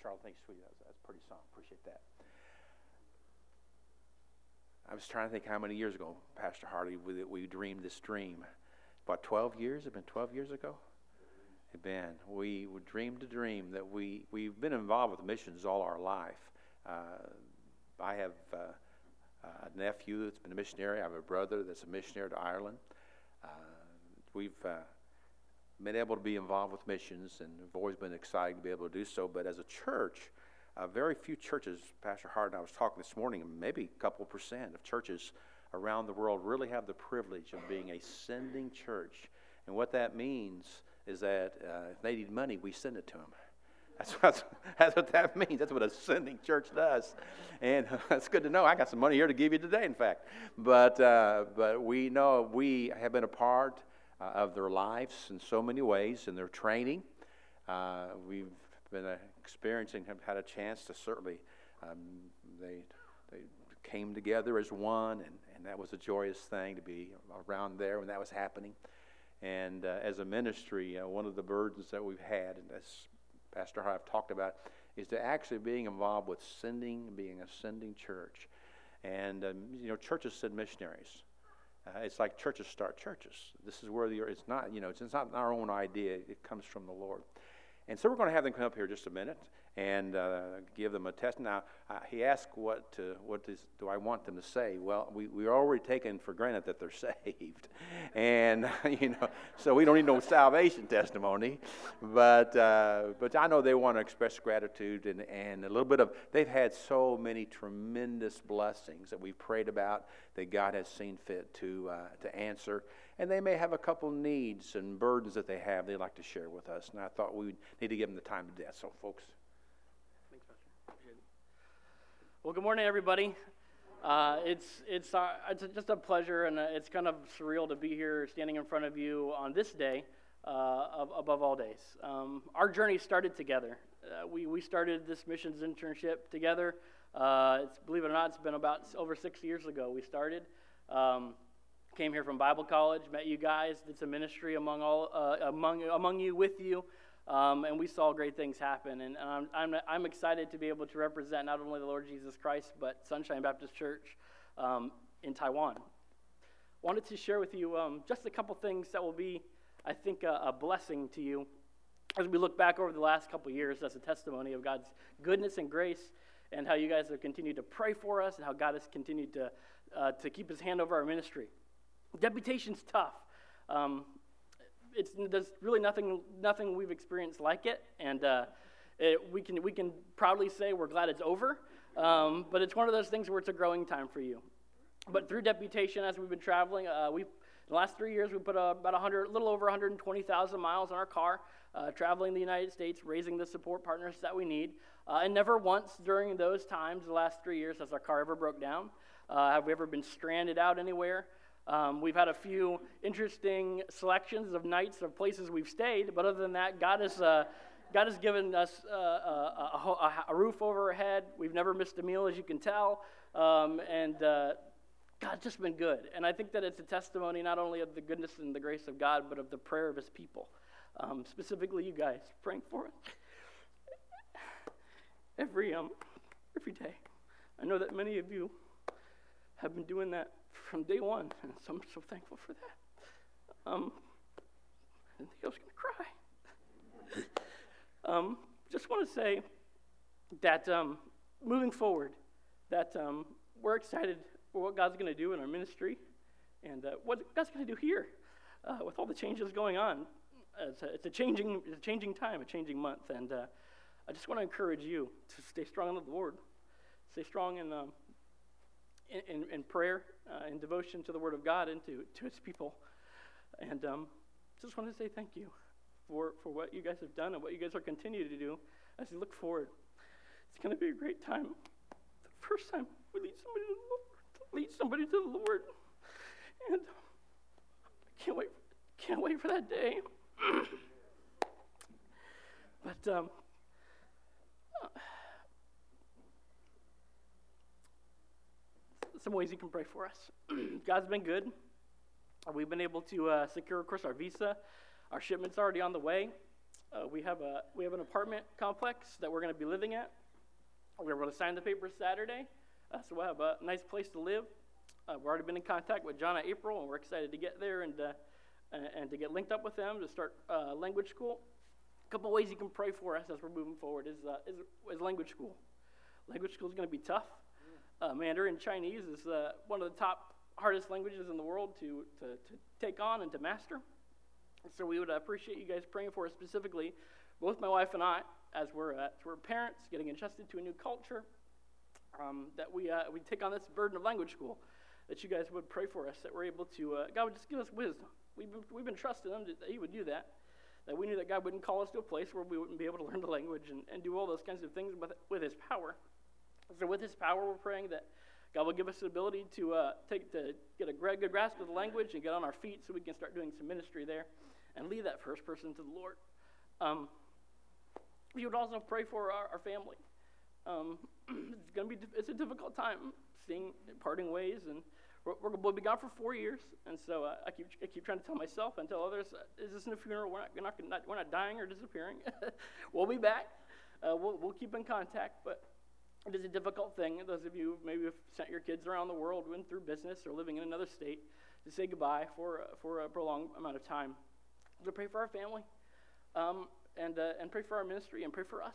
Charlotte. Thanks, sweetie. That's, that's pretty song. Appreciate that. I was trying to think how many years ago, Pastor Hardy, we, we dreamed this dream. About 12 years? It's been 12 years ago? It's been. We, we dreamed a dream that we, we've been involved with missions all our life. Uh, I have uh, a nephew that's been a missionary. I have a brother that's a missionary to Ireland. Uh, we've uh, been able to be involved with missions, and have always been excited to be able to do so. But as a church, uh, very few churches, Pastor Hart and I was talking this morning, maybe a couple percent of churches around the world really have the privilege of being a sending church. And what that means is that uh, if they need money, we send it to them. That's what, that's what that means. That's what a sending church does. And that's good to know. I got some money here to give you today, in fact. But, uh, but we know we have been a part uh, of their lives in so many ways, in their training. Uh, we've been uh, experiencing, have had a chance to certainly, um, they, they came together as one, and, and that was a joyous thing to be around there when that was happening. And uh, as a ministry, uh, one of the burdens that we've had, and as Pastor I've talked about, is to actually being involved with sending, being a sending church. And, um, you know, churches send missionaries. Uh, it's like churches start churches. This is where the, it's not, you know, it's, it's not our own idea. It comes from the Lord. And so we're going to have them come up here just a minute and uh, give them a test. Now, uh, he asked, "What to, what do I want them to say?" Well, we we are already taken for granted that they're saved, and you know, so we don't need no salvation testimony. But uh, but I know they want to express gratitude and and a little bit of. They've had so many tremendous blessings that we've prayed about that God has seen fit to uh, to answer and they may have a couple needs and burdens that they have they'd like to share with us. And I thought we would need to give them the time to do that. So, folks. Thanks, Pastor. Well, good morning, everybody. Uh, it's it's uh, it's just a pleasure, and uh, it's kind of surreal to be here, standing in front of you on this day, uh, above all days. Um, our journey started together. Uh, we we started this missions internship together. Uh, it's believe it or not, it's been about over six years ago we started. Um, Came here from Bible college, met you guys, did some ministry among all uh, among among you with you, um, and we saw great things happen. And, I'm, I'm excited to be able to represent not only the Lord Jesus Christ but Sunshine Baptist Church um, in Taiwan. Wanted to share with you um, just a couple things that will be, I think, a, a blessing to you as we look back over the last couple years as a testimony of God's goodness and grace and how you guys have continued to pray for us and how God has continued to, uh, to keep his hand over our ministry. Deputation's tough. Um, it's, there's really nothing, nothing we've experienced like it, and uh, it, we, can, we can proudly say we're glad it's over, um, but it's one of those things where it's a growing time for you. But through deputation, as we've been traveling, uh, we in the last three years, we put uh, about 100, a little over 120,000 miles on our car, uh, traveling the United States, raising the support partners that we need. Uh, and never once during those times, the last three years, has our car ever broke down. Uh, have we ever been stranded out anywhere? Um, we've had a few interesting selections of nights of places we've stayed, but other than that, God has, uh, God has given us uh, a, a, a, roof over our head. We've never missed a meal, as you can tell, um, and uh, God's just been good. And I think that it's a testimony not only of the goodness and the grace of God, but of the prayer of His people, um, specifically you guys praying for us every um, every day. I know that many of you have been doing that from day one, and so I'm so thankful for that. Um, I didn't think I was going to cry. um, just want to say that um, moving forward, that um, we're excited for what God's going to do in our ministry and uh, what God's going to do here uh, with all the changes going on. It's a, it's a, changing, it's a changing time, a changing month, and uh, I just want to encourage you to stay strong in the Lord, stay strong in um, in, in, in prayer, uh, in devotion to the Word of God and to, to His people. And um, just want to say thank you for, for what you guys have done and what you guys are continuing to do as you look forward. It's going to be a great time. The first time we lead somebody to the Lord, lead somebody to the Lord. And I can't wait, can't wait for that day. but um, uh, some ways you can pray for us. God's been good. We've been able to uh, secure, of course, our visa. Our shipment's already on the way. Uh, we have a we have an apartment complex that we're going to be living at. We're going to sign the papers Saturday, uh, so we'll have a nice place to live. Uh, we've already been in contact with John and April, and we're excited to get there and uh, and, and to get linked up with them to start uh, language school. A couple ways you can pray for us as we're moving forward is is, is language school. Language school is going to be tough. Uh, Mandarin Chinese is uh, one of the top hardest languages in the world to, to, to take on and to master. So we would appreciate you guys praying for us specifically, both my wife and I, as we're, uh, as we're parents, getting adjusted to a new culture, um, that we, uh, we take on this burden of language school, that you guys would pray for us, that we're able to, uh, God would just give us wisdom. We've been, we've been trusting Him that He would do that, that we knew that God wouldn't call us to a place where we wouldn't be able to learn the language and, and do all those kinds of things with, with His power. So with His power, we're praying that God will give us the ability to, uh, take, to get a good grasp of the language and get on our feet so we can start doing some ministry there and lead that first person to the Lord. Um, we would also pray for our, our family. Um, it's to be it's a difficult time seeing parting ways, and we're, we're, we'll be gone for four years. And so uh, I keep I keep trying to tell myself and tell others, uh, is this a funeral? We're not, we're not we're not dying or disappearing. we'll be back. Uh, we'll, we'll keep in contact, but it is a difficult thing. Those of you maybe have sent your kids around the world, went through business, or living in another state, to say goodbye for, for a prolonged amount of time. To pray for our family, um, and, uh, and pray for our ministry, and pray for us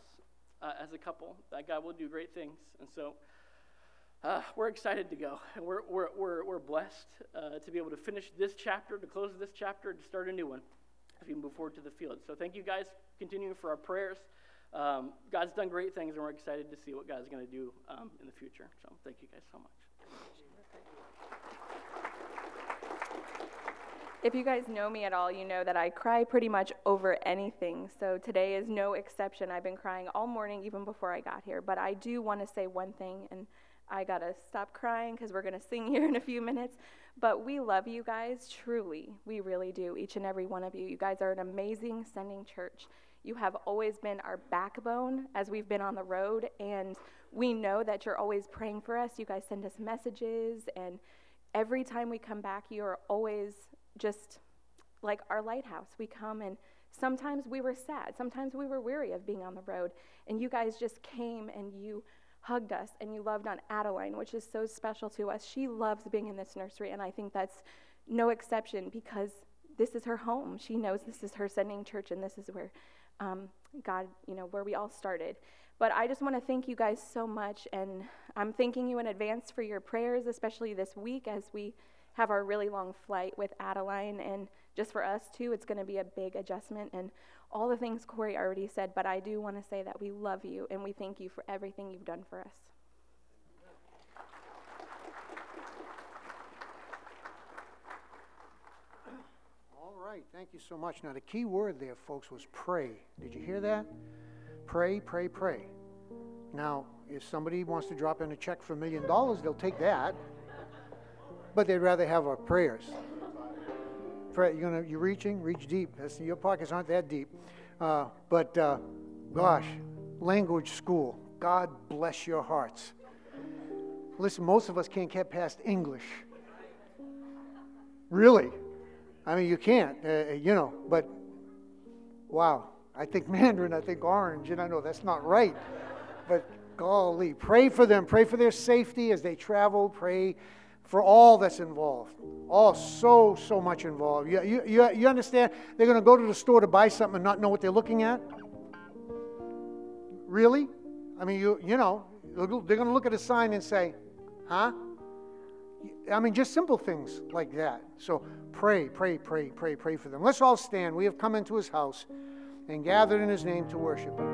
uh, as a couple, that God will do great things. And so uh, we're excited to go, and we're, we're, we're, we're blessed uh, to be able to finish this chapter, to close this chapter, to start a new one as we move forward to the field. So thank you guys, continuing for our prayers. Um, God's done great things, and we're excited to see what God's going to do um, in the future. So thank you guys so much. If you guys know me at all, you know that I cry pretty much over anything. So today is no exception. I've been crying all morning, even before I got here. But I do want to say one thing, and I got to stop crying because we're going to sing here in a few minutes. But we love you guys, truly. We really do, each and every one of you. You guys are an amazing sending church. You have always been our backbone as we've been on the road, and we know that you're always praying for us. You guys send us messages, and every time we come back, you are always just like our lighthouse. We come and sometimes we were sad, sometimes we were weary of being on the road, and you guys just came and you hugged us and you loved on Adeline, which is so special to us. She loves being in this nursery, and I think that's no exception because this is her home. She knows this is her sending church, and this is where um, God, you know, where we all started. But I just want to thank you guys so much, and I'm thanking you in advance for your prayers, especially this week as we have our really long flight with Adeline. And just for us, too, it's going to be a big adjustment. And all the things Corey already said, but I do want to say that we love you and we thank you for everything you've done for us. Right, thank you so much. Now, the key word there, folks, was pray. Did you hear that? Pray, pray, pray. Now, if somebody wants to drop in a check for a million dollars, they'll take that. But they'd rather have our prayers. Pray, you're gonna, you're reaching, reach deep. That's, your pockets aren't that deep. Uh, but uh, gosh, language school. God bless your hearts. Listen, most of us can't get past English. Really. I mean, you can't, uh, uh, you know, but wow. I think Mandarin, I think orange, and I know that's not right. But golly, pray for them. Pray for their safety as they travel. Pray for all that's involved. All so, so much involved. You, you, you, you understand? They're going to go to the store to buy something and not know what they're looking at? Really? I mean, you, you know, they're going to look at a sign and say, huh? I mean, just simple things like that. So pray, pray, pray, pray, pray for them. Let's all stand. We have come into his house and gathered in his name to worship him.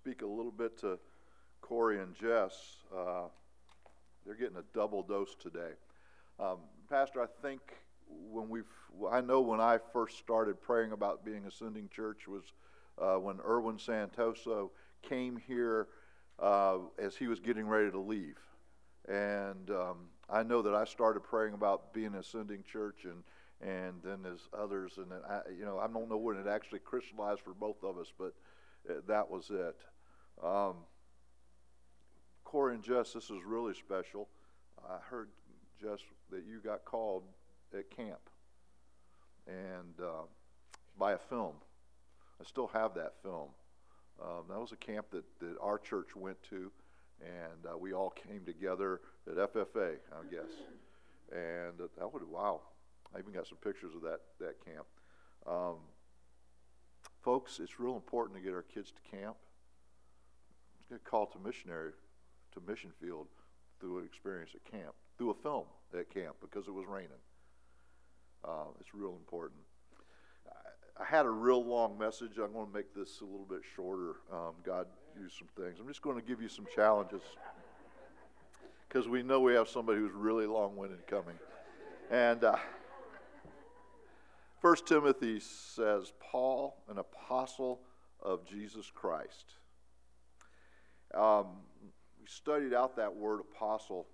Speak a little bit to Corey and Jess. Uh, they're getting a double dose today. Um, Pastor, I think when we've, I know when I first started praying about being Ascending Church was uh, when Erwin Santoso came here uh, as he was getting ready to leave. And um, I know that I started praying about being Ascending Church and and then there's others, and I, you know, I don't know when it actually crystallized for both of us, but that was it. Um, Corey and Jess, this is really special. I heard Jess that you got called at camp, and uh, by a film. I still have that film. Um, that was a camp that, that our church went to, and uh, we all came together at FFA, I guess. And uh, that would wow, I even got some pictures of that, that camp. Um, folks, it's real important to get our kids to camp. Get a call to missionary, to mission field through an experience at camp, through a film at camp because it was raining. Uh, it's real important. I, I, had a real long message. I'm going to make this a little bit shorter. Um, God used some things. I'm just going to give you some challenges because we know we have somebody who's really long winded coming. And. Uh, 1 Timothy says, Paul, an apostle of Jesus Christ. Um, we studied out that word apostle.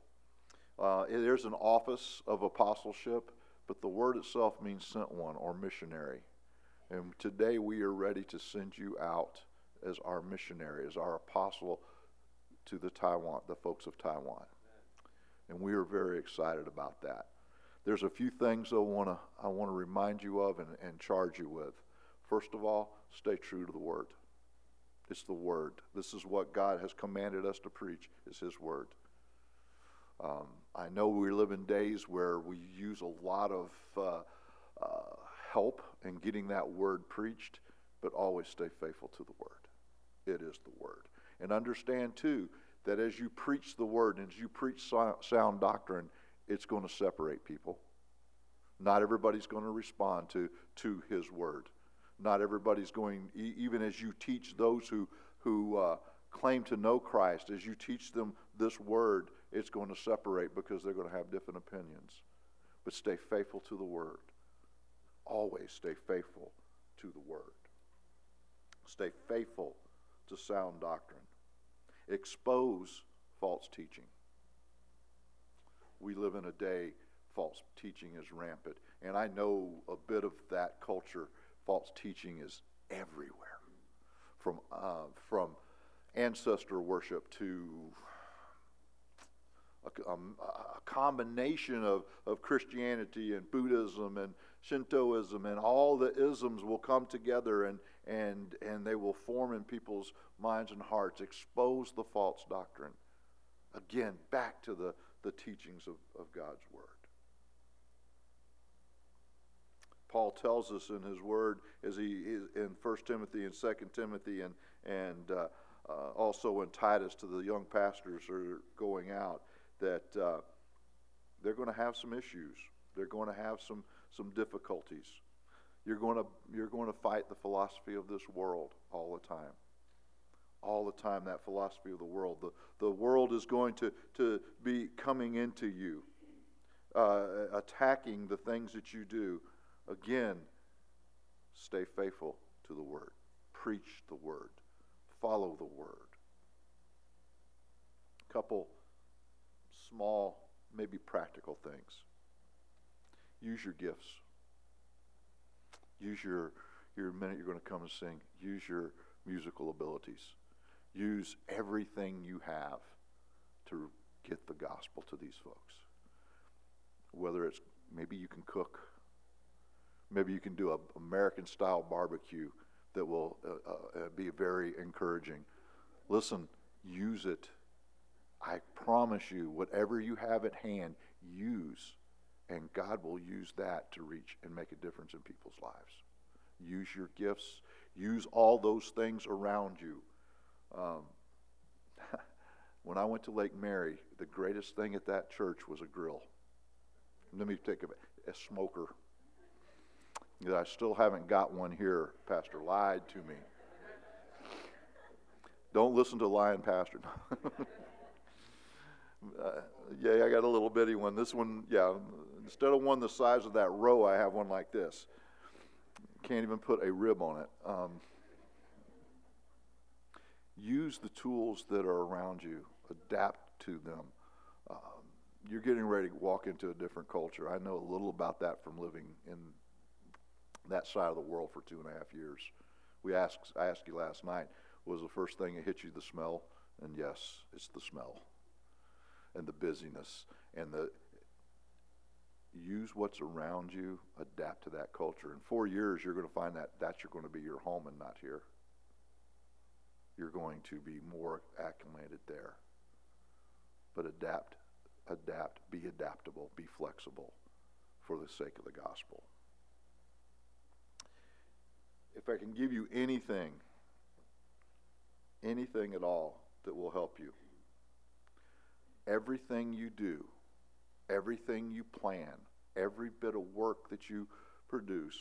Uh, there's an office of apostleship, but the word itself means sent one or missionary. And today we are ready to send you out as our missionary, as our apostle to the Taiwan, the folks of Taiwan. And we are very excited about that. There's a few things I want to I want to remind you of and, and charge you with. First of all, stay true to the word. It's the word. This is what God has commanded us to preach. Is His word. Um, I know we live in days where we use a lot of uh, uh, help in getting that word preached, but always stay faithful to the word. It is the word. And understand, too, that as you preach the word and as you preach sound doctrine, it's going to separate people. Not everybody's going to respond to, to his word. Not everybody's going, even as you teach those who, who uh, claim to know Christ, as you teach them this word, it's going to separate because they're going to have different opinions. But stay faithful to the word. Always stay faithful to the word. Stay faithful to sound doctrine. Expose false teaching we live in a day false teaching is rampant. And I know a bit of that culture. False teaching is everywhere, from uh, from ancestor worship to a, um, a, combination of, of Christianity and Buddhism and Shintoism and all the isms will come together and, and, and they will form in people's minds and hearts, expose the false doctrine. Again, back to the, the teachings of, of God's Word. Paul tells us in his Word, as he in 1 Timothy and 2 Timothy, and, and uh, uh, also in Titus to the young pastors are going out, that uh, they're going to have some issues. They're going to have some, some difficulties. You're going, to, you're going to fight the philosophy of this world all the time all the time, that philosophy of the world. The, the world is going to, to be coming into you, uh, attacking the things that you do. Again, stay faithful to the Word, preach the Word, follow the Word. A couple small, maybe practical things. Use your gifts. Use your, a minute you're going to come and sing. Use your musical abilities. Use everything you have to get the gospel to these folks. Whether it's maybe you can cook, maybe you can do a American style barbecue that will uh, uh, be very encouraging. Listen, use it. I promise you, whatever you have at hand, use, and God will use that to reach and make a difference in people's lives. Use your gifts, use all those things around you. Um, when I went to Lake Mary, the greatest thing at that church was a grill. Let me take a, a smoker. I still haven't got one here. Pastor lied to me. Don't listen to lying pastor. uh, yeah, I got a little bitty one. This one, yeah, instead of one the size of that row, I have one like this. Can't even put a rib on it. Um, use the tools that are around you, adapt to them. Um, you're getting ready to walk into a different culture. I know a little about that from living in that side of the world for two and a half years. We asked, I asked you last night, was the first thing that hit you the smell? And yes, it's the smell and the busyness and the use what's around you, adapt to that culture. In four years, you're going to find that that's going to be your home and not here. You're going to be more acclimated there. But adapt, adapt, be adaptable, be flexible for the sake of the gospel. If I can give you anything, anything at all that will help you, everything you do, everything you plan, every bit of work that you produce,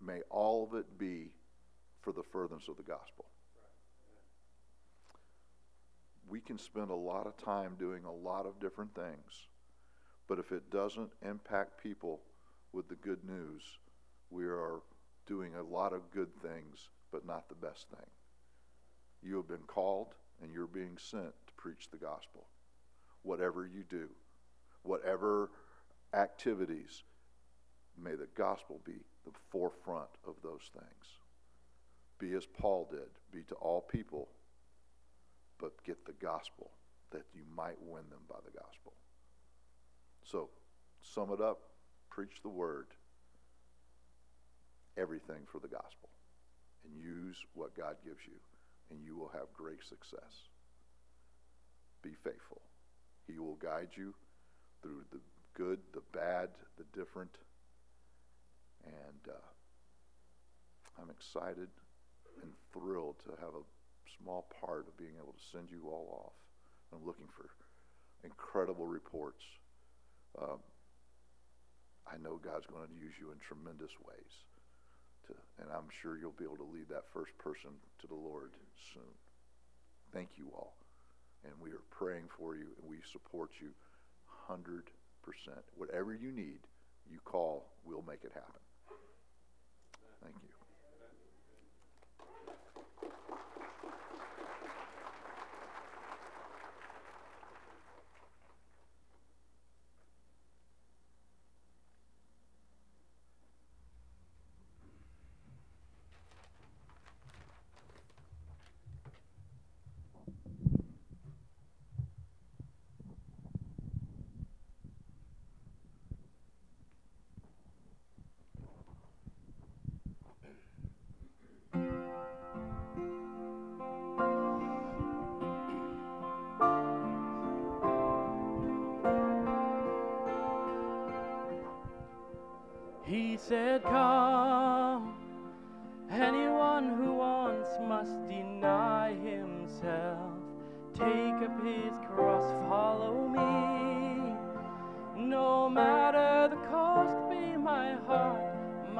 may all of it be for the furtherance of the gospel. We can spend a lot of time doing a lot of different things, but if it doesn't impact people with the good news, we are doing a lot of good things, but not the best thing. You have been called and you're being sent to preach the gospel. Whatever you do, whatever activities, may the gospel be the forefront of those things. Be as Paul did, be to all people, but get the gospel that you might win them by the gospel. So, sum it up, preach the word, everything for the gospel, and use what God gives you, and you will have great success. Be faithful. He will guide you through the good, the bad, the different. And uh, I'm excited and thrilled to have a small part of being able to send you all off. I'm looking for incredible reports. Um, I know God's going to use you in tremendous ways. To, and I'm sure you'll be able to lead that first person to the Lord soon. Thank you all. And we are praying for you and we support you 100%. Whatever you need, you call, we'll make it happen. Thank you.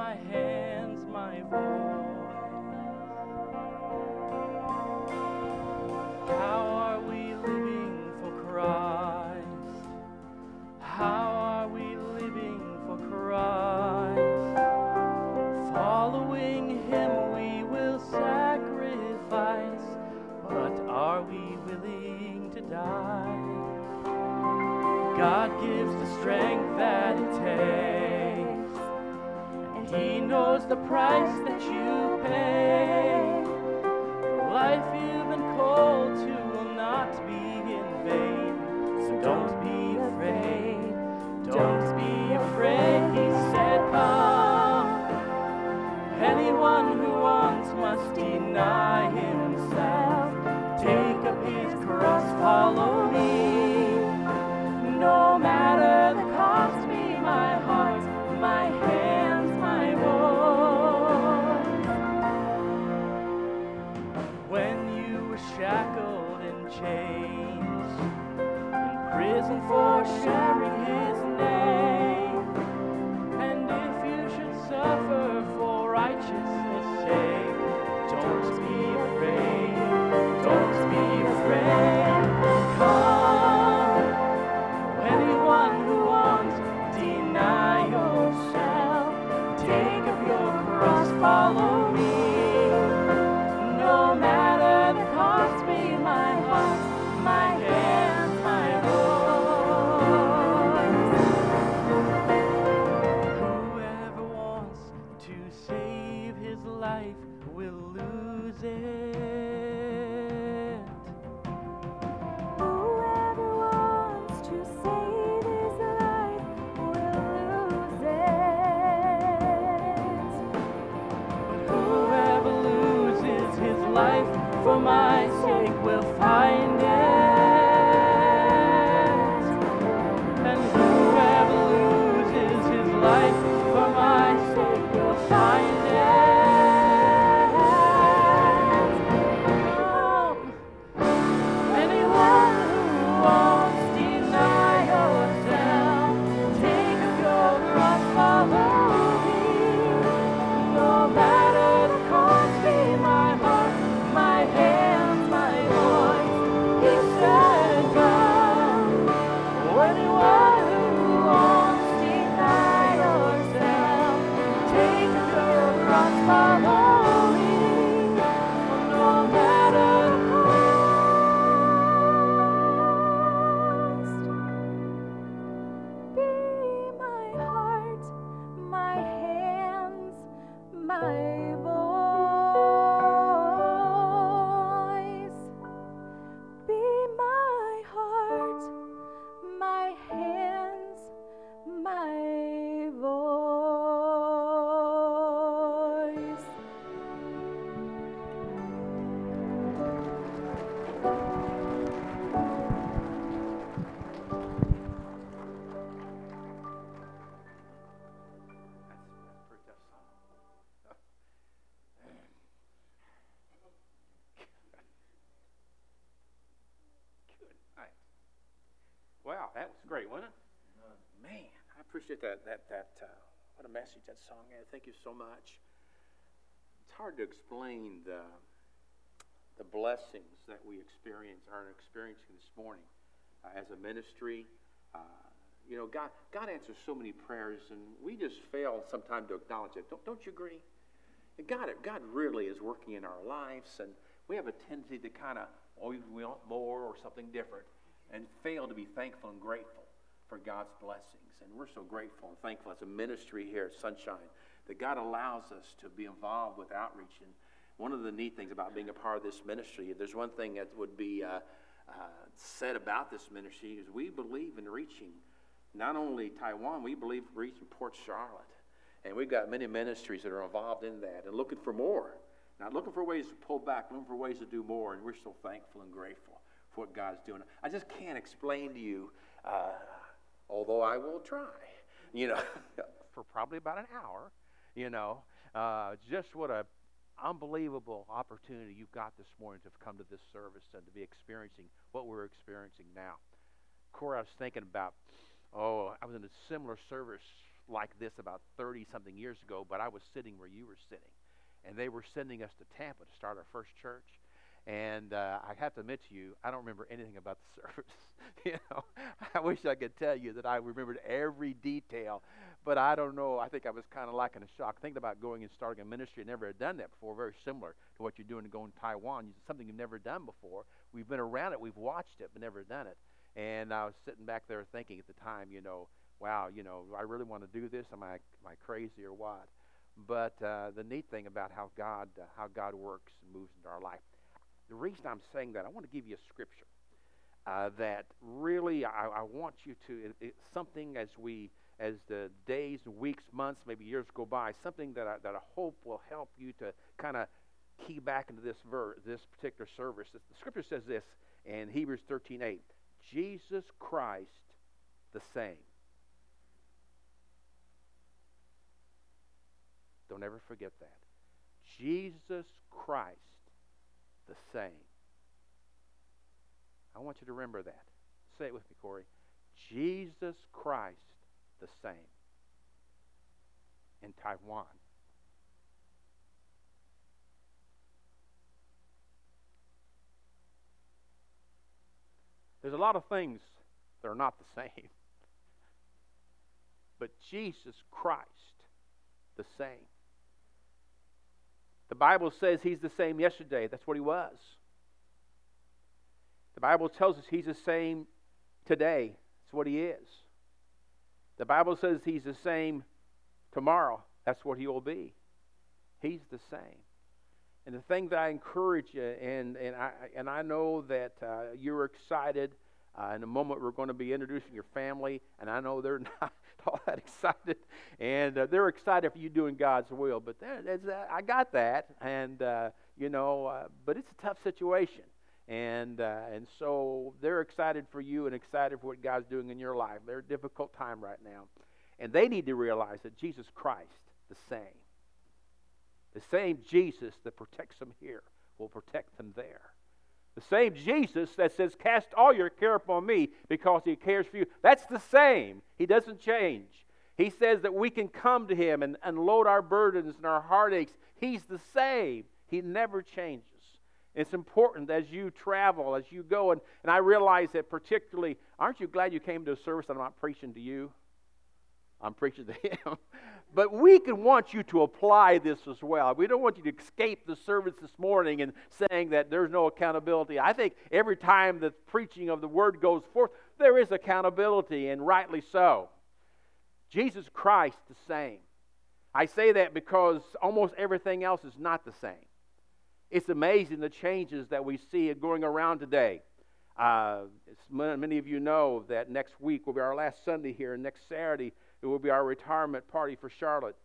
My hands, my voice. How are we living for Christ? How are we living for Christ? Following Him we will sacrifice, but are we willing to die? God gives the strength that He knows the price that you pay. Life Take my That. That that uh, what a message that song had. Thank you so much. It's hard to explain the the blessings that we experience or are experiencing this morning uh, as a ministry. Uh, you know, God God answers so many prayers, and we just fail sometimes to acknowledge it. Don't don't you agree? And God God really is working in our lives, and we have a tendency to kind of always want more or something different, and fail to be thankful and grateful for God's blessings. And we're so grateful and thankful as a ministry here at Sunshine that God allows us to be involved with outreach. And one of the neat things about being a part of this ministry, if there's one thing that would be uh, uh, said about this ministry is we believe in reaching not only Taiwan, we believe reaching Port Charlotte. And we've got many ministries that are involved in that and looking for more. Not looking for ways to pull back, looking for ways to do more. And we're so thankful and grateful for what God's doing. I just can't explain to you, uh, although I will try, you know, for probably about an hour, you know, uh, just what a unbelievable opportunity you've got this morning to come to this service and to be experiencing what we're experiencing now. Corey, I was thinking about, oh, I was in a similar service like this about 30 something years ago, but I was sitting where you were sitting. And they were sending us to Tampa to start our first church. And uh, I have to admit to you, I don't remember anything about the service. you know, I wish I could tell you that I remembered every detail, but I don't know. I think I was kind of like in a shock, thinking about going and starting a ministry. I never had done that before. Very similar to what you're doing to go in Taiwan. It's something you've never done before. We've been around it, we've watched it, but never done it. And I was sitting back there thinking at the time, you know, wow, you know, I really want to do this? Am I am I crazy or what? but uh, the neat thing about how God, uh, how God works and moves into our life. The reason I'm saying that, I want to give you a scripture uh, that really I, I want you to, it, something as we, as the days, weeks, months, maybe years go by, something that I, that I hope will help you to kind of key back into this verse, this particular service. The scripture says this in Hebrews 13:8, Jesus Christ the same. Don't ever forget that. Jesus Christ the same. I want you to remember that. Say it with me, Corey. Jesus Christ the same. In Taiwan. There's a lot of things that are not the same. But Jesus Christ, the same. The Bible says he's the same yesterday. That's what he was. The Bible tells us he's the same today. That's what he is. The Bible says he's the same tomorrow. That's what he will be. He's the same. And the thing that I encourage you, and, and, I, and I know that uh, you're excited. Uh, in a moment, we're going to be introducing your family, and I know they're not all that excited. And uh, they're excited for you doing God's will. But that, uh, I got that, and, uh, you know, uh, but it's a tough situation. And, uh, and so they're excited for you and excited for what God's doing in your life. They're a difficult time right now. And they need to realize that Jesus Christ, the same, the same Jesus that protects them here will protect them there. The same Jesus that says, Cast all your care upon me because he cares for you. That's the same. He doesn't change. He says that we can come to him and unload our burdens and our heartaches. He's the same. He never changes. It's important as you travel, as you go, and, and I realize that particularly, aren't you glad you came to a service that I'm not preaching to you? I'm preaching to him. But we can want you to apply this as well. We don't want you to escape the service this morning and saying that there's no accountability. I think every time the preaching of the word goes forth, there is accountability, and rightly so. Jesus Christ the same. I say that because almost everything else is not the same. It's amazing the changes that we see going around today. Uh, many of you know that next week will be our last Sunday here, and next Saturday it will be our retirement party for Charlotte.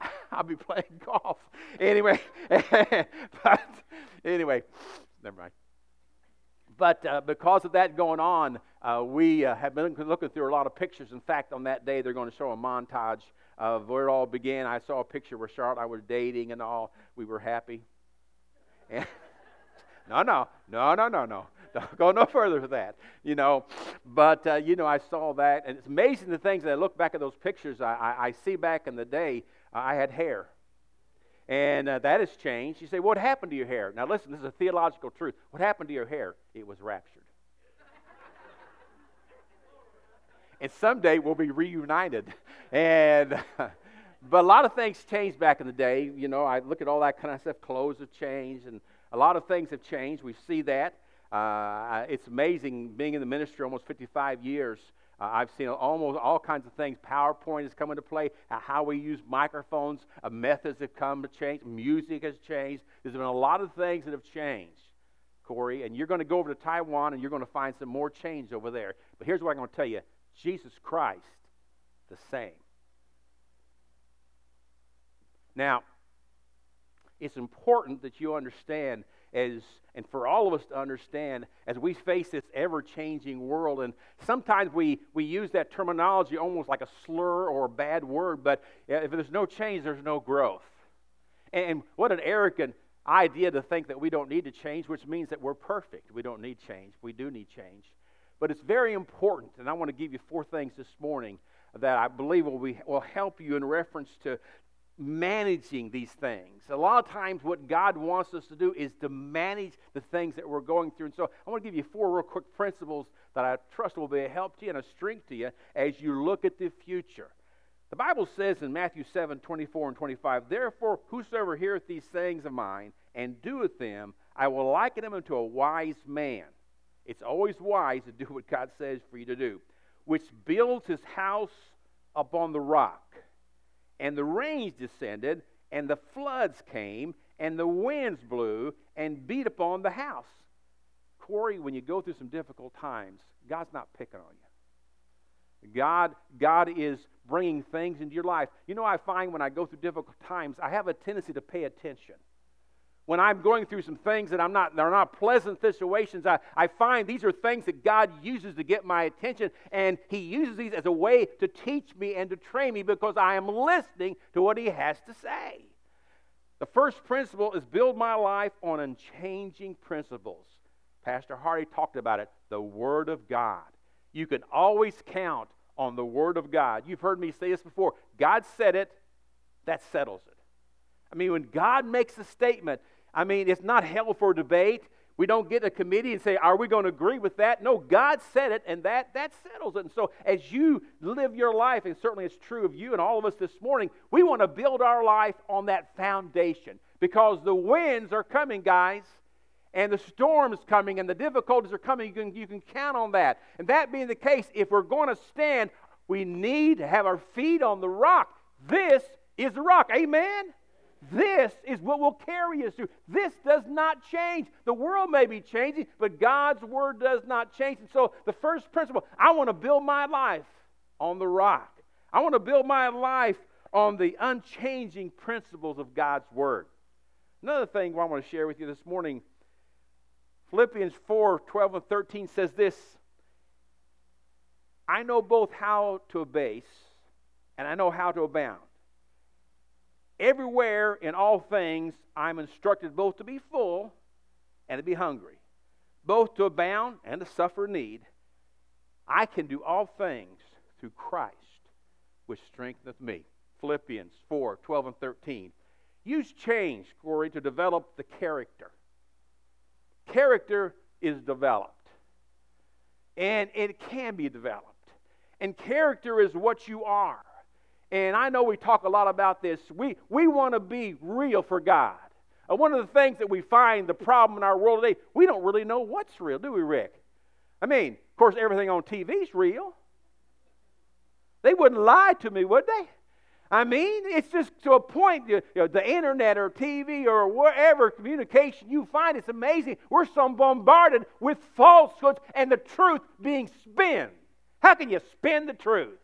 I'll be playing golf. Anyway, but anyway, never mind. But uh, because of that going on, uh, we uh, have been looking through a lot of pictures. In fact, on that day, they're going to show a montage of where it all began. I saw a picture where Charlotte I was dating and all. We were happy. And no, no, no, no, no, no. Don't go no further with that, you know. But, uh, you know, I saw that, and it's amazing the things that I look back at those pictures. I, I, I see back in the day, uh, I had hair. And uh, that has changed. You say, What happened to your hair? Now, listen, this is a theological truth. What happened to your hair? It was raptured. and someday we'll be reunited. And. but a lot of things changed back in the day. You know, I look at all that kind of stuff. Clothes have changed, and a lot of things have changed. We see that. Uh, it's amazing being in the ministry almost 55 years. Uh, I've seen almost all kinds of things. PowerPoint has come into play. Uh, how we use microphones, uh, methods have come to change. Music has changed. There's been a lot of things that have changed, Corey. And you're going to go over to Taiwan and you're going to find some more change over there. But here's what I'm going to tell you Jesus Christ, the same. Now, it's important that you understand as and for all of us to understand as we face this ever-changing world. And sometimes we, we use that terminology almost like a slur or a bad word but if there's no change there's no growth. And what an arrogant idea to think that we don't need to change which means that we're perfect. We don't need change. We do need change. But it's very important and i want to give you four things this morning that I believe will, be, will help you in reference to, managing these things. A lot of times, what God wants us to do is to manage the things that we're going through. And so, I want to give you four real quick principles that I trust will be a help to you and a strength to you as you look at the future. The Bible says in Matthew 7 24 and 25, Therefore, whosoever heareth these sayings of mine and doeth them, I will liken him unto a wise man. It's always wise to do what God says for you to do which builds his house upon the rock. And the rains descended, and the floods came, and the winds blew and beat upon the house. Corey, when you go through some difficult times, God's not picking on you. God, God is bringing things into your life. You know, I find when I go through difficult times, I have a tendency to pay attention when I'm going through some things that I'm not, they're not pleasant situations, I, I find these are things that God uses to get my attention, and He uses these as a way to teach me and to train me because I am listening to what He has to say. The first principle is build my life on unchanging principles. Pastor Hardy talked about it the Word of God. You can always count on the Word of God. You've heard me say this before God said it, that settles it. I mean, when God makes a statement, I mean, it's not held for debate. We don't get a committee and say, Are we going to agree with that? No, God said it, and that, that settles it. And so, as you live your life, and certainly it's true of you and all of us this morning, we want to build our life on that foundation because the winds are coming, guys, and the storms coming, and the difficulties are coming. You can, you can count on that. And that being the case, if we're going to stand, we need to have our feet on the rock. This is the rock. Amen? This is what will carry us through. This does not change. The world may be changing, but God's word does not change. And so, the first principle I want to build my life on the rock. I want to build my life on the unchanging principles of God's word. Another thing I want to share with you this morning Philippians 4 12 and 13 says this I know both how to abase and I know how to abound. Everywhere in all things, I'm instructed both to be full and to be hungry, both to abound and to suffer need. I can do all things through Christ, which strengtheneth me. Philippians 4 12 and 13. Use change, Corey, to develop the character. Character is developed, and it can be developed. And character is what you are. And I know we talk a lot about this. We, we want to be real for God. Uh, one of the things that we find the problem in our world today, we don't really know what's real, do we, Rick? I mean, of course, everything on TV is real. They wouldn't lie to me, would they? I mean, it's just to a point, you know, the internet or TV or wherever communication you find, it's amazing. We're so bombarded with falsehoods and the truth being spun. How can you spin the truth?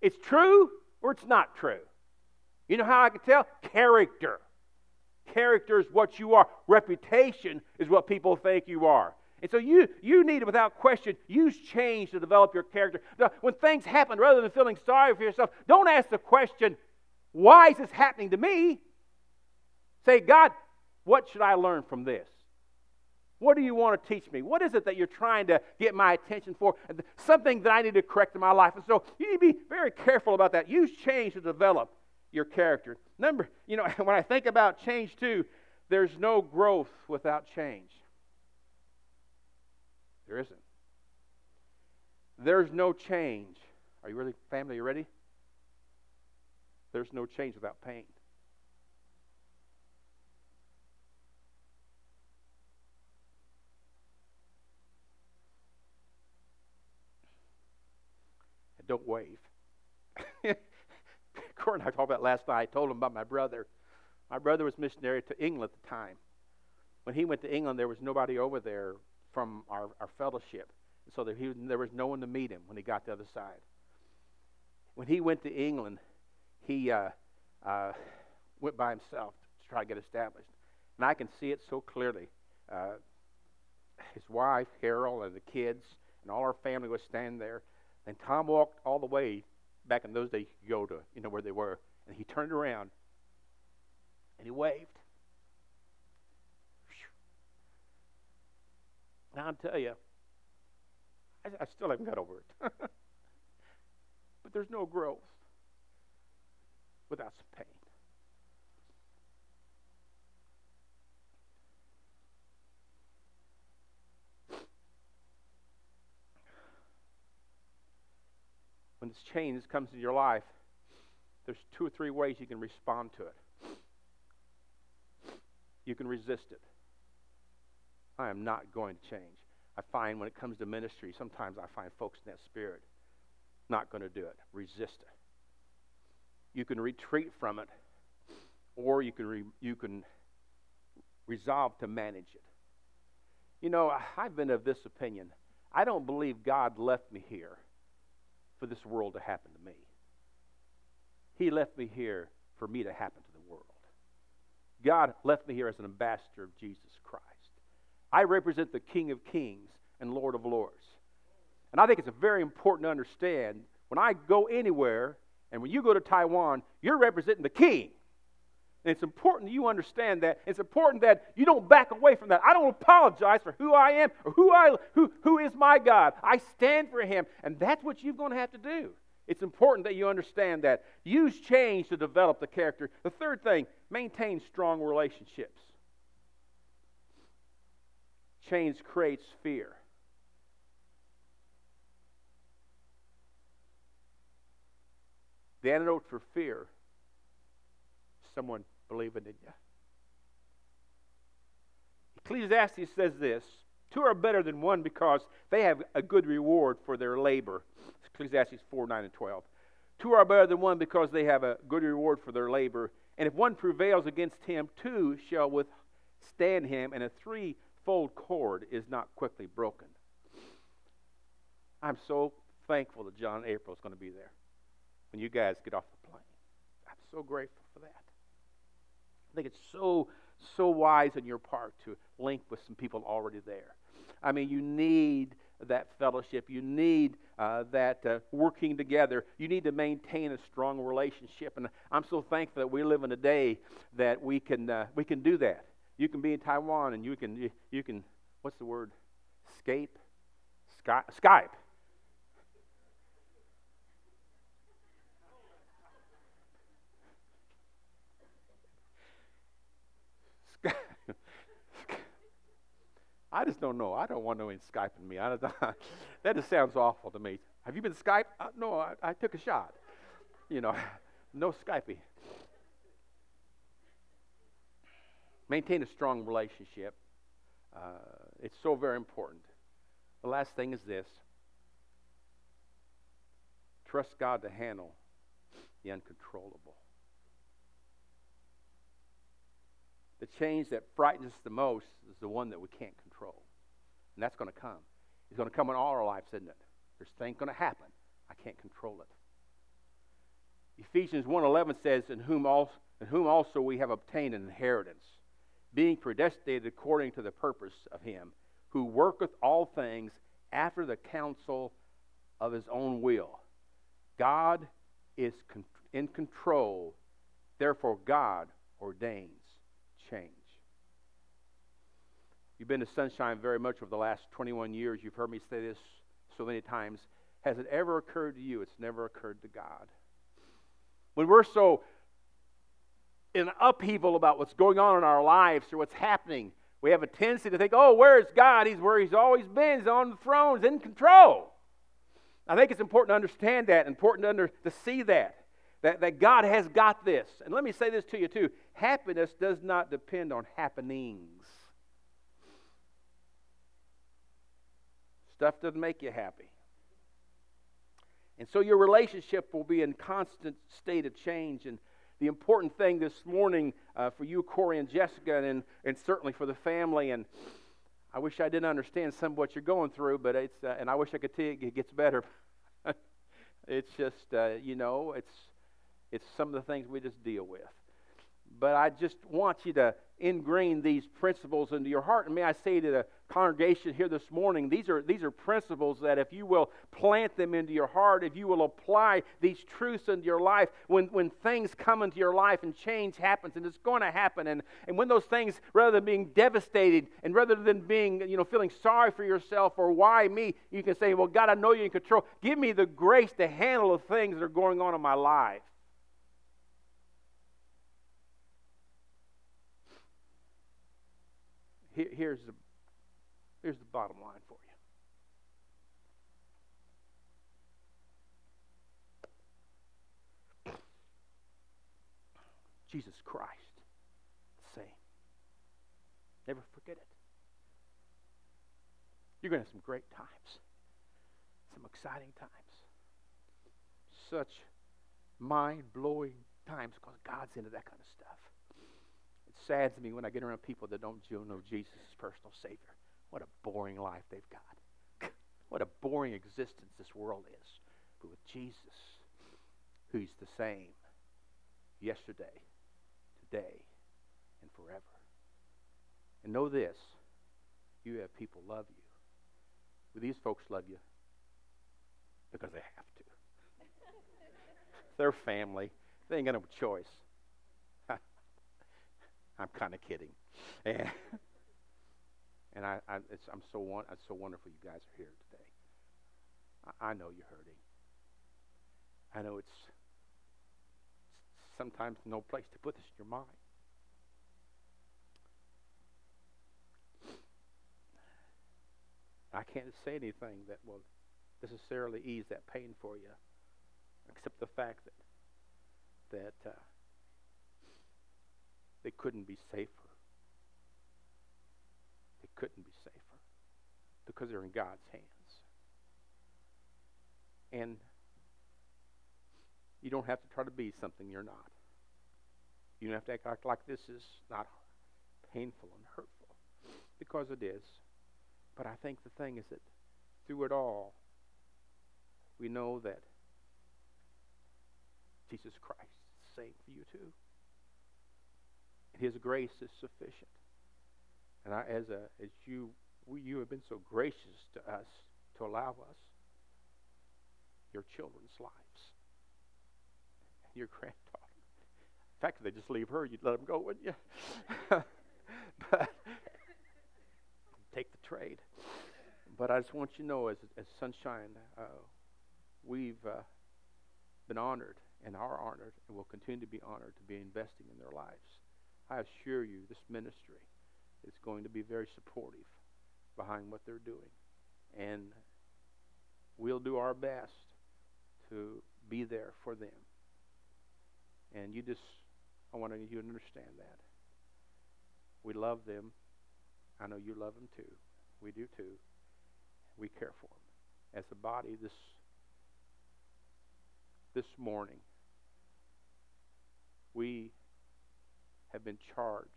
It's true, or it's not true. You know how I can tell? Character. Character is what you are. Reputation is what people think you are. And so you, you need, without question, use change to develop your character. When things happen, rather than feeling sorry for yourself, don't ask the question, why is this happening to me? Say, God, what should I learn from this? What do you want to teach me? What is it that you're trying to get my attention for? Something that I need to correct in my life. And so you need to be very careful about that. Use change to develop your character. Number, you know, when I think about change too, there's no growth without change. There isn't. There's no change. Are you ready, family? Are you ready? There's no change without pain. Don't wave. Court and I talked about last night. I told him about my brother. My brother was missionary to England at the time. When he went to England, there was nobody over there from our, our fellowship. So there, he, there was no one to meet him when he got the other side. When he went to England, he uh, uh, went by himself to try to get established. And I can see it so clearly. Uh, his wife, Carol, and the kids, and all our family was standing there. And Tom walked all the way back in those days. Go to you know where they were, and he turned around and he waved. Now I'll tell you, I, I still haven't got over it. but there's no growth without some pain. Change comes into your life, there's two or three ways you can respond to it. You can resist it. I am not going to change. I find when it comes to ministry, sometimes I find folks in that spirit. not going to do it. Resist it. You can retreat from it, or you can, re, you can resolve to manage it. You know, I've been of this opinion. I don't believe God left me here for this world to happen to me. He left me here for me to happen to the world. God left me here as an ambassador of Jesus Christ. I represent the King of Kings and Lord of Lords. And I think it's very important to understand when I go anywhere, and when you go to Taiwan, you're representing the King. And it's important you understand that. It's important that you don't back away from that. I don't apologize for who I am or who, I, who, who is my God. I stand for Him. And that's what you're going to have to do. It's important that you understand that. Use change to develop the character. The third thing, maintain strong relationships. Change creates fear. The antidote for fear someone believing in you. Ecclesiastes says this Two are better than one because they have a good reward for their labor. Ecclesiastes 4 9 and 12. Two are better than one because they have a good reward for their labor. And if one prevails against him, two shall withstand him, and a threefold cord is not quickly broken. I'm so thankful that John April is going to be there when you guys get off the plane. I'm so grateful for that. I think it's so, so wise on your part to link with some people already there. I mean, you need that fellowship. You need uh, that uh, working together. You need to maintain a strong relationship. And I'm so thankful that we live in a day that we can, uh, we can do that. You can be in Taiwan and you can, you, you can what's the word? Scape? Sky, Skype. I just don't know. I don't want no one Skyping me. I don't, that just sounds awful to me. Have you been Skype? Uh, no, I, I took a shot. You know, no Skyping. Maintain a strong relationship. Uh, it's so very important. The last thing is this trust God to handle the uncontrollable. The change that frightens us the most is the one that we can't control. And that's going to come. It's going to come in all our lives, isn't it? There's things going to happen. I can't control it. Ephesians 1.11 says, in whom, also, in whom also we have obtained an inheritance, being predestinated according to the purpose of him, who worketh all things after the counsel of his own will. God is in control, therefore God ordains change. You've been to Sunshine very much over the last 21 years. You've heard me say this so many times. Has it ever occurred to you? It's never occurred to God. When we're so in upheaval about what's going on in our lives or what's happening, we have a tendency to think, oh, where's God? He's where He's always been. He's on the throne, He's in control. I think it's important to understand that, important to, under, to see that, that, that God has got this. And let me say this to you, too happiness does not depend on happenings. Stuff doesn't make you happy. And so your relationship will be in constant state of change. And the important thing this morning uh, for you, Corey and Jessica, and, and certainly for the family, and I wish I didn't understand some of what you're going through, but it's, uh, and I wish I could tell you it gets better. it's just, uh, you know, it's, it's some of the things we just deal with. But I just want you to ingrain these principles into your heart. And may I say to the congregation here this morning, these are, these are principles that if you will plant them into your heart, if you will apply these truths into your life, when, when things come into your life and change happens, and it's going to happen, and, and when those things, rather than being devastated and rather than being, you know, feeling sorry for yourself or why me, you can say, well, God, I know you're in control. Give me the grace to handle the things that are going on in my life. Here's the, here's the bottom line for you Jesus Christ, same. Never forget it. You're going to have some great times, some exciting times. such mind blowing times because God's into that kind of stuff. Saddens me when I get around people that don't know Jesus as personal Savior. What a boring life they've got. what a boring existence this world is. But with Jesus, who's the same yesterday, today, and forever. And know this you have people love you. Well, these folks love you because they have to. They're family. They ain't got no choice. I'm kind of kidding. And, and I, I, I'm so it's so wonderful you guys are here today. I, I know you're hurting. I know it's sometimes no place to put this in your mind. I can't say anything that will necessarily ease that pain for you, except the fact that that uh, they couldn't be safer. They couldn't be safer because they're in God's hands. And you don't have to try to be something you're not. You don't have to act like, this is not painful and hurtful because it is. But I think the thing is that through it all, we know that Jesus Christ is the same for you too. His grace is sufficient. And I, as a, as you, we, you have been so gracious to us to allow us your children's lives, your granddaughter. In fact, if they just leave her, you'd let them go, wouldn't you? but take the trade. But I just want you to know, as, as Sunshine, uh, we've uh, been honored and are honored and will continue to be honored to be investing in their lives. I assure you, this ministry is going to be very supportive behind what they're doing. And we'll do our best to be there for them. And you just, I want you to understand that. We love them. I know you love them too. We do too. We care for them. As a body, this this morning, we have been charged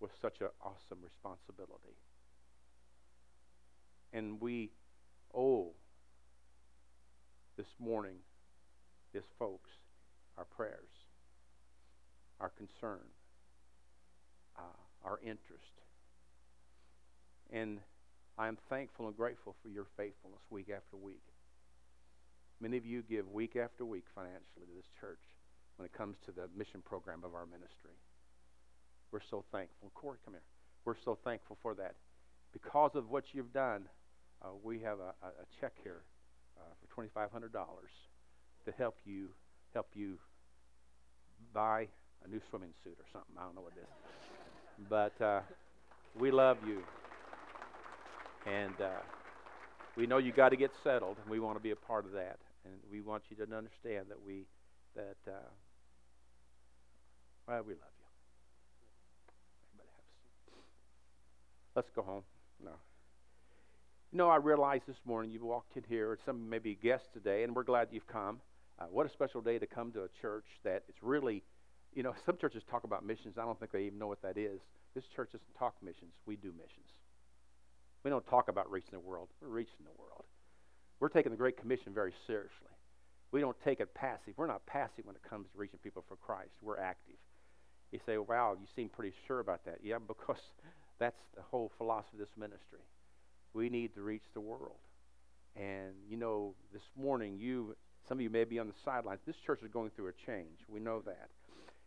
with such an awesome responsibility. And we owe this morning, this folks, our prayers, our concern, uh, our interest. And I am thankful and grateful for your faithfulness week after week. Many of you give week after week financially to this church when it comes to the mission program of our ministry. We're so thankful. Corey, come here. We're so thankful for that. Because of what you've done, uh, we have a, a, check here uh, for $2,500 to help you help you buy a new swimming suit or something. I don't know what it is. But uh, we love you. And uh, we know you got to get settled, and we want to be a part of that and we want you to understand that we that uh, well we love you. Let's go home. No. You know, I realize this morning you walked in here, some maybe guests today, and we're glad you've come. Uh, what a special day to come to a church that it's really, you know, some churches talk about missions. I don't think they even know what that is. This church doesn't talk missions. We do missions. We don't talk about reaching the world. We're reaching the world. We're taking the Great Commission very seriously. We don't take it passive. We're not passive when it comes to reaching people for Christ. We're active. You say, wow, you seem pretty sure about that. Yeah, because that's the whole philosophy of this ministry. We need to reach the world. And, you know, this morning, you, some of you may be on the sidelines. This church is going through a change. We know that.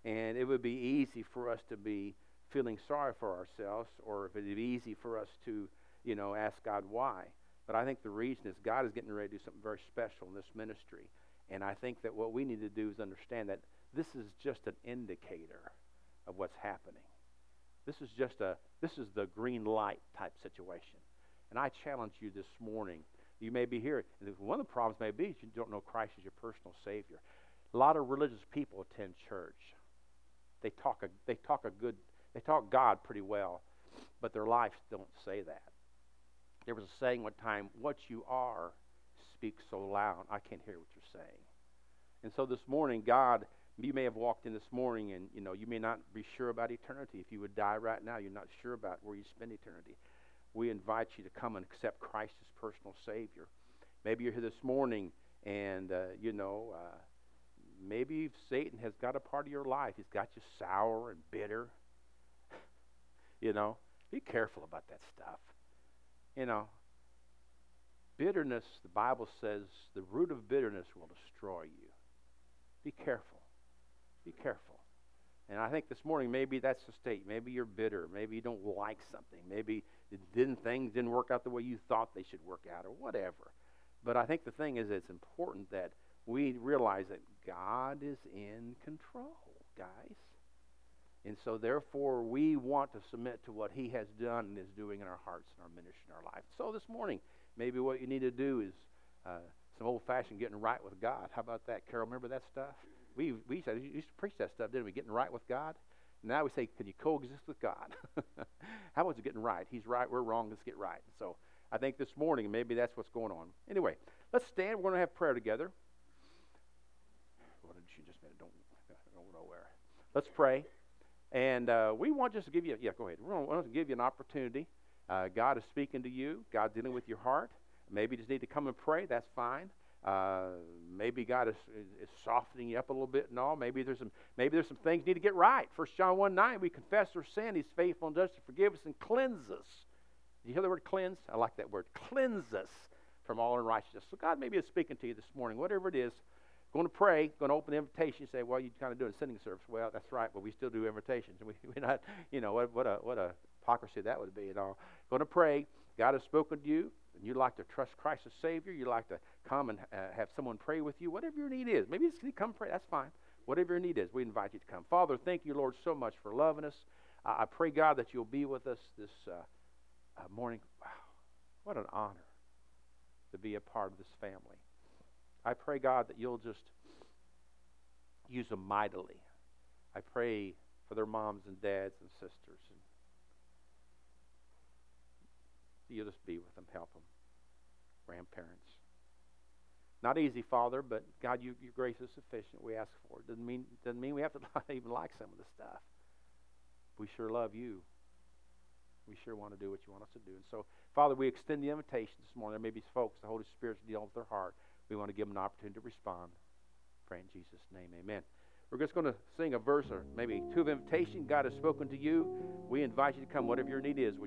And it would be easy for us to be feeling sorry for ourselves, or if it would be easy for us to, you know, ask God why. But I think the reason is God is getting ready to do something very special in this ministry. And I think that what we need to do is understand that this is just an indicator of what's happening. This is just a this is the green light type situation. And I challenge you this morning. You may be here. One of the problems may be you don't know Christ as your personal Savior. A lot of religious people attend church. They talk a they talk a good they talk God pretty well, but their lives don't say that. There was a saying one time, what you are speaks so loud, I can't hear what you're saying. And so this morning, God, you may have walked in this morning and you know you may not be sure about eternity. If you would die right now, you're not sure about where you spend eternity. We invite you to come and accept Christ as personal Savior. Maybe you're here this morning and uh, you know uh, maybe Satan has got a part of your life. He's got you sour and bitter. you know, be careful about that stuff. You know, bitterness, the Bible says, the root of bitterness will destroy you. Be careful. Be careful. And I think this morning maybe that's the state. Maybe you're bitter. Maybe you don't like something. Maybe didn't things didn't work out the way you thought they should work out or whatever. But I think the thing is it's important that we realize that God is in control, guys. And so, therefore, we want to submit to what He has done and is doing in our hearts and our ministry and our life. So, this morning, maybe what you need to do is uh, some old fashioned getting right with God. How about that, Carol? Remember that stuff? We, we used, to, used to preach that stuff, didn't we? Getting right with God. Now we say, can you coexist with God? How it getting right? He's right, we're wrong, let's get right. So, I think this morning, maybe that's what's going on. Anyway, let's stand. We're going to have prayer together. What did she just minute? Don't, don't go nowhere. Let's pray. And uh, we want just to give you, yeah, go ahead. We want to give you an opportunity. Uh, God is speaking to you. God's dealing with your heart. Maybe you just need to come and pray. That's fine. Uh, maybe God is, is, softening you up a little bit and all. Maybe there's some maybe there's some things need to get right. First John 1 9, we confess our sin. He's faithful and just to forgive us and cleanse us. You hear the word cleanse? I like that word. Cleanse us from all unrighteousness. So God maybe is speaking to you this morning, whatever it is. Going to pray, going to open the invitation. You say, well, you're kind of doing a sending service. Well, that's right, but we still do invitations. We, we're not, you know, what, what a what a hypocrisy that would be and all. Going to pray. God has spoken to you, and you'd like to trust Christ as Savior. You'd like to come and uh, have someone pray with you. Whatever your need is, maybe just come pray. That's fine. Whatever your need is, we invite you to come. Father, thank you, Lord, so much for loving us. Uh, I pray, God, that you'll be with us this uh, uh, morning. Wow, what an honor to be a part of this family. I pray, God, that you'll just use them mightily. I pray for their moms and dads and sisters. You'll just be with them, help them. Grandparents. Not easy, Father, but God, you, your grace is sufficient. We ask for it. Doesn't mean doesn't mean we have to even like some of the stuff. We sure love you. We sure want to do what you want us to do. And so, Father, we extend the invitation this morning. There may be folks, the Holy Spirit's dealing with their heart. We want to give them an opportunity to respond. Pray in Jesus' name, amen. We're just going to sing a verse or maybe two of invitation. God has spoken to you. We invite you to come, whatever your need is.